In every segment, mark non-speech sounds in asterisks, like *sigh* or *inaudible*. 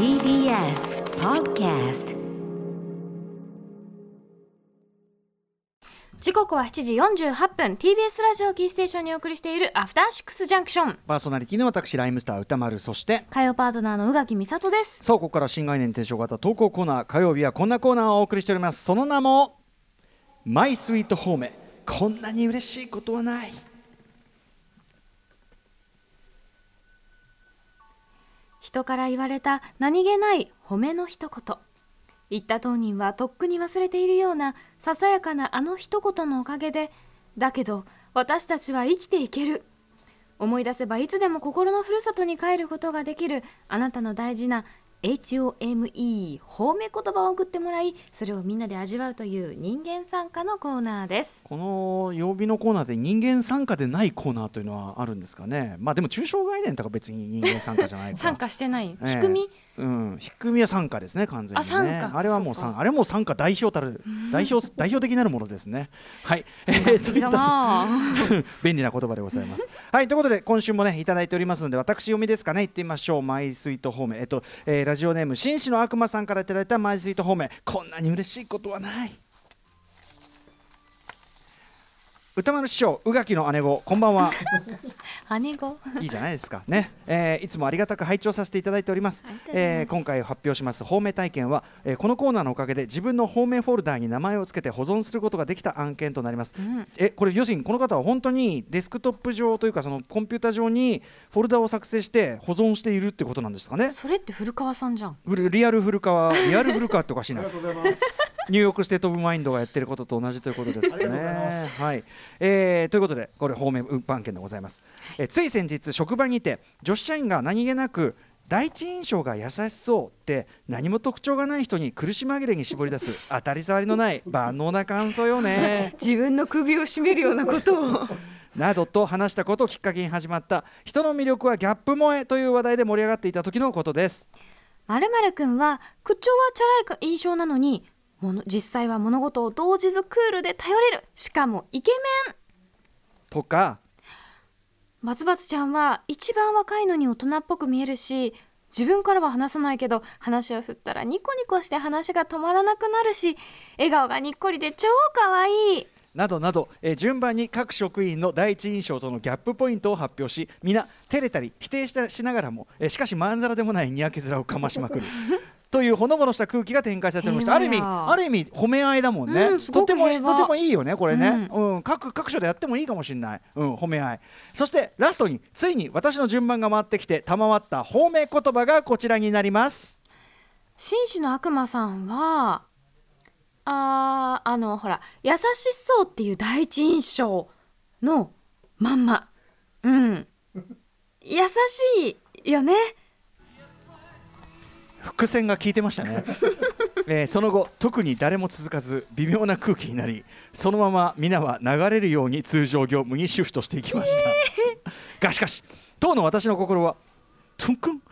TBS Podcast 時刻は7時48分。TBS ラジオキーステーションにお送りしているアフターシックスジャンクション。パーソナリティの私ライムスター歌丸。そして火曜パートナーの宇垣美里です。さあここから新概念提唱型投稿コーナー火曜日はこんなコーナーをお送りしております。その名もマイスイートホーム。こんなに嬉しいことはない人から言われた何気ない褒めの一言。言った当人はとっくに忘れているようなささやかなあの一言のおかげでだけど私たちは生きていける。思い出せばいつでも心のふるさとに帰ることができる。あなたの大事な HOME 褒め言葉を送ってもらいそれをみんなで味わうという人間参加のコーナーです。この曜日のコーナーで人間参加でないコーナーというのはあるんですかね？まあでも抽象概念とか別に人間参加じゃないか参加してない、ええ。仕組み？うん、仕組みは参加ですね完全にね。あれはもう参あれはもう参加代表たる代表代表的なるものですね。はい、*laughs* えー、*laughs* といったな。あ *laughs* 便利な言葉でございます。はい。ということで今週もねいただいておりますので私読みですかね？行ってみましょう。マイスイートホーム。えっと、えーラジオネーム紳士の悪魔さんからいただいたマイスイート方面こんなに嬉しいことはない。歌丸師匠宇垣の姉子こんばんは。*laughs* 姉子いいじゃないですか。ね、えーいつもありがたく拝聴させていただいております。ありがとうございます。えー今回発表します方面体験は、えーこのコーナーのおかげで自分の方面フォルダーに名前を付けて保存することができた案件となります、ん。えこれ要するにこの方は本当にデスクトップ上というかそのコンピューター上にフォルダを作成して保存しているってことなんですかね。それって古川さんじゃん。リアル古川リアル古川っておかしいなニューヨークステート・オブ・マインドがやってることと同じということですね。はい、えーということでこれ方面運搬件でございます、えーつい先日職場にて女子社員が何気なく第一印象が優しそうって何も特徴がない人に苦し紛れに絞り出す当たり障りのない万能な感想よね。*laughs* 自分の首を絞めるようなことを。*laughs* などと話したことをきっかけに始まった人の魅力はギャップ萌えという話題で盛り上がっていた時のことです。まるまるくんは口調はチャラい印象なのにもの実際は物事を動じずクールで頼れる。しかもイケメン。とか。松葉ちゃんは一番若いのに大人っぽく見えるし自分からは話さないけど話を振ったらニコニコして話が止まらなくなるし笑顔がにっこりで超可愛いなどなど、えー順番に各職員の第一印象とのギャップポイントを発表し皆照れたり否定したしながらも、えーしかしまんざらでもないにやけ面をかましまくる。*laughs* というほのぼのした空気が展開されてました。ある意味ある意味褒め合いだもんね、うんとてもとてもいいよねこれね、うん。各各所でやってもいいかもしれない、うん、褒め合い。そしてラストについに私の順番が回ってきて賜った褒め言葉がこちらになります。紳士の悪魔さんはあーあのほら優しそうっていう第一印象のまんま。うん。優しいよね。伏線が効いてましたね、*laughs* えーその後特に誰も続かず微妙な空気になりそのまま皆は流れるように通常業務にシフトしていきました、がしかし当の私の心はトゥンクン？*laughs*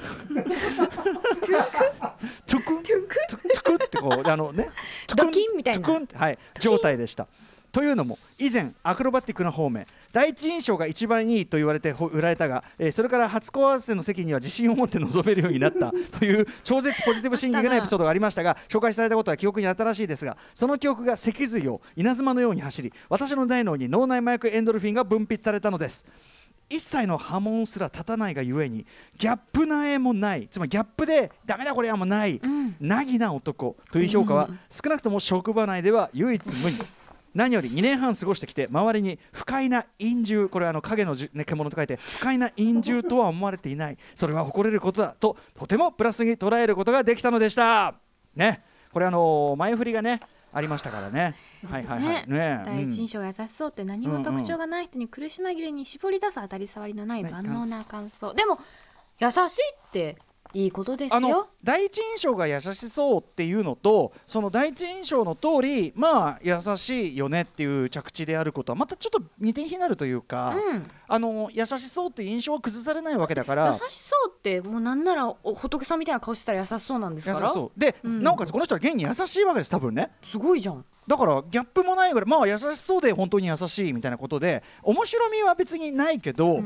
*laughs* クントゥンクントゥンクンってこうあのね *laughs* ドキンみたいな。はい状態でした。というのも以前アクロバティックな方面第一印象が一番いいと言われてほ売られたが、えーそれから初コ合わせの席には自信を持って臨めるようになった *laughs* という超絶ポジティブシンキングな。エピソードがありましたが紹介されたことは記憶に新しいですがその記憶が脊髄を稲妻のように走り私の大脳に脳内麻薬エンドルフィンが分泌されたのです一切の波紋すら立たないがゆえにギャップなえもない。つまりギャップでダメだこれはもうない、ん。なぎな男という評価は少なくとも職場内では唯一無二。何より2年半過ごしてきて周りに不快な陰獣これはあの影のじゅ、ね、獣と書いて不快な陰獣とは思われていない。それは誇れることだととてもプラスに捉えることができたのでした。ね。これあの前振りがねありましたから *laughs* ね。はいはいはい。ね。ね第一うん印象が優しそうって何も特徴がない人に苦し紛れに絞り出す当たり障りのないね万能な感想。でも優しいっていいことですあのよ。第一印象が優しそうっていうのとその第一印象の通りまあ優しいよねっていう着地であることはまたちょっと似て非なるというか、うん。あの優しそうっていう印象は崩されないわけだから。優しそうってもうなんならお仏さんみたいな顔してたら優しそうなんですから。で、うん。なおかつこの人は現に優しいわけです多分ね。すごいじゃんだからギャップもないぐらいまあ優しそうで本当に優しいみたいなことで面白みは別にないけど、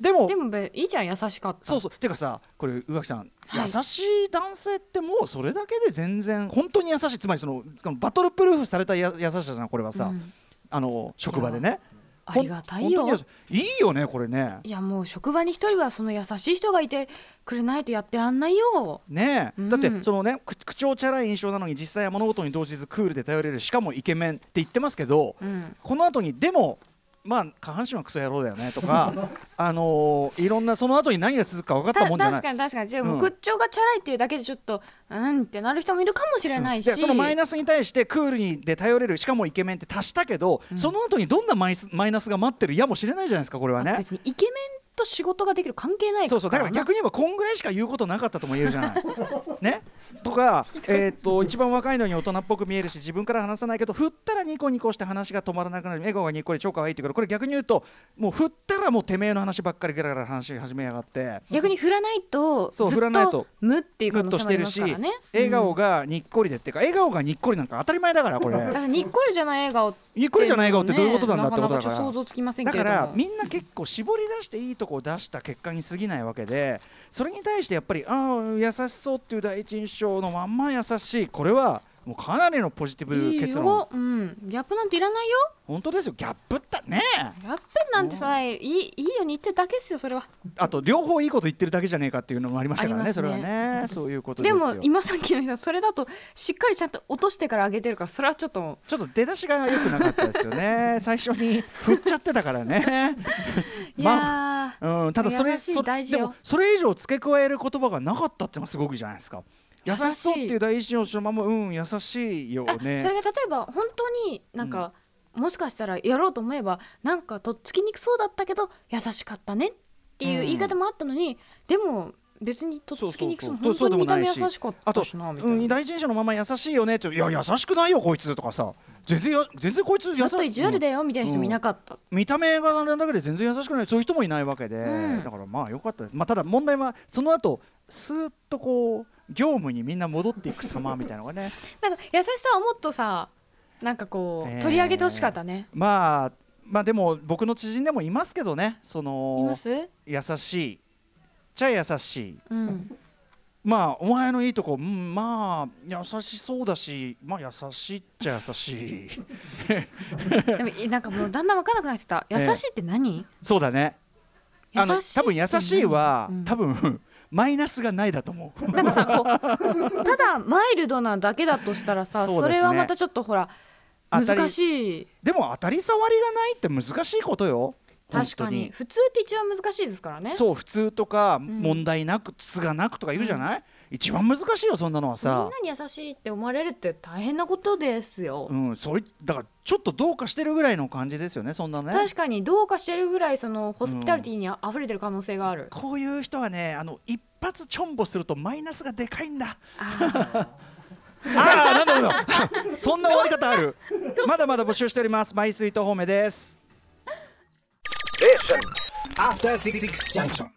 でもでもべいいじゃん優しかった。そうそう。てかさこれ宇垣さん、はい。優しい男性ってもうそれだけで全然本当に優しい。つまりそのそのバトルプルーフされたや優しさじゃんこれはさ、うん。あの職場でねありがたいよ。いいよ。ねこれね。いやもう職場に一人はその優しい人がいてくれないとやってらんないよ。ねえ、うん。だってそのねく口調チャラい印象なのに実際は物事に動じずクールで頼れる。しかもイケメンって言ってますけど、うん。この後にでもまあ下半身はクソ野郎だよねとか *laughs* あのーいろんなその後に何が続くか分かったたもんじゃない。確かに確かにじゃあうん。口調がチャラいっていうだけでちょっとうんってなる人もいるかもしれないし、でそのマイナスに対してクールにで頼れるしかもイケメンって足したけど、その後にどんなマイスマイナスが待ってるやもしれないじゃないですかこれはね。別にイケメンと仕事ができる関係ないそうそう。だからな逆に言えばこんぐらいしか言うことなかったとも言えるじゃない。*laughs* ね？とか、えーっと一番若いのに大人っぽく見えるし自分から話さないけど振ったらニコニコして話が止まらなくなる。笑顔がにっこり超可愛いっていうからこれ逆に言うともう振ったらもうてめえの話ばっかりガラガラ話し始めやがって。逆に振らないとそうず振らないと。っと無っていうグッとしてるし、笑顔うんがにっこりでっていうか笑顔がにっこりなんか当たり前だからこれ。だからにっこりじゃない笑顔ってにっこりじゃない笑顔ってどういうことなんだってことだから。想像つきませんだからみんな結構絞り出していいとこを出した結果に過ぎないわけでそれに対してやっぱりああ優しそうっていう第一印象のまんま優しい。これはもうかなりのポジティブ結論。よ、うん、ギャップなんていらないよ。本当ですよ。ギャップってね。ギャップなんてさいいいいように言ってるだけですよそれは。あと両方いいこと言ってるだけじゃねえかっていうのもありましたからねね。それはね。そういうことでよ。ですも今さっきの人それだとしっかりちゃんと落としてから上げてるからそれはちょっと。ちょっと出だしが良くなかったですよね。*laughs* 最初に振っちゃってたからね。いまやー。うん、ただそれそ大事よ。でもそれ以上付け加える言葉がなかったってのはすごくじゃないですか優優しそうっていう第一印象そのままうん優しいよあねそれが例えば本当になんか、もしかしたらやろうと思えばなんかとっつきにくそうだったけど優しかったねっていう言い方もあったのに、でも別にとっつきにくそう。本当に見た目優しかったしなみたいうん、な。第一印象のまま優しいよねっていや優しくないよこいつとかさ。全然や全然こいつ優しちょっと意地悪だうんよみたいな人もいなかった。見た目がなんだけで全然優しくない。そういう人もいないわけで、うん。だからまあ良かったです。まあただ問題はその後スーッとこう業務にみんな戻っていく様みたいなのがね *laughs* なんか優しさをもっとさなんかこう、えー取り上げてほしかったね。まあまあでも僕の知人でもいますけどねそいのます？優しいじゃあ優しいうん。まあお前のいいとこ、うん、まあ優しそうだしまあ優しいっちゃ優しい *laughs* でもいなんかもうだんだん分からなくなってきた。優しいって何？そうだねあの優しいって多分優しいは、何うん多分マイナスがないだと思う。なんかさこう *laughs* ただマイルドなだけだとしたらさそ,、れはまたちょっとほら難しい。でも当たり障りがないって難しいことよ。確かに。普通って一番難しいですからね。そう普通とかん。問題なくつがなくとか言うじゃない、一番難しいよそんなのはみんなさに優しいって思われるって大変なことですよ、うんそれだからちょっとどうかしてるぐらいの感じですよねそんなね。確かにどうかしてるぐらいそのホスピタリティにあ溢れてる可能性がある、こういう人はねあの一発チョンボするとマイナスがでかいんだ。あああなんだろう *laughs* そんな終わり方ある？まだまだ募集しております。マイスイート方面です。After Six Junction.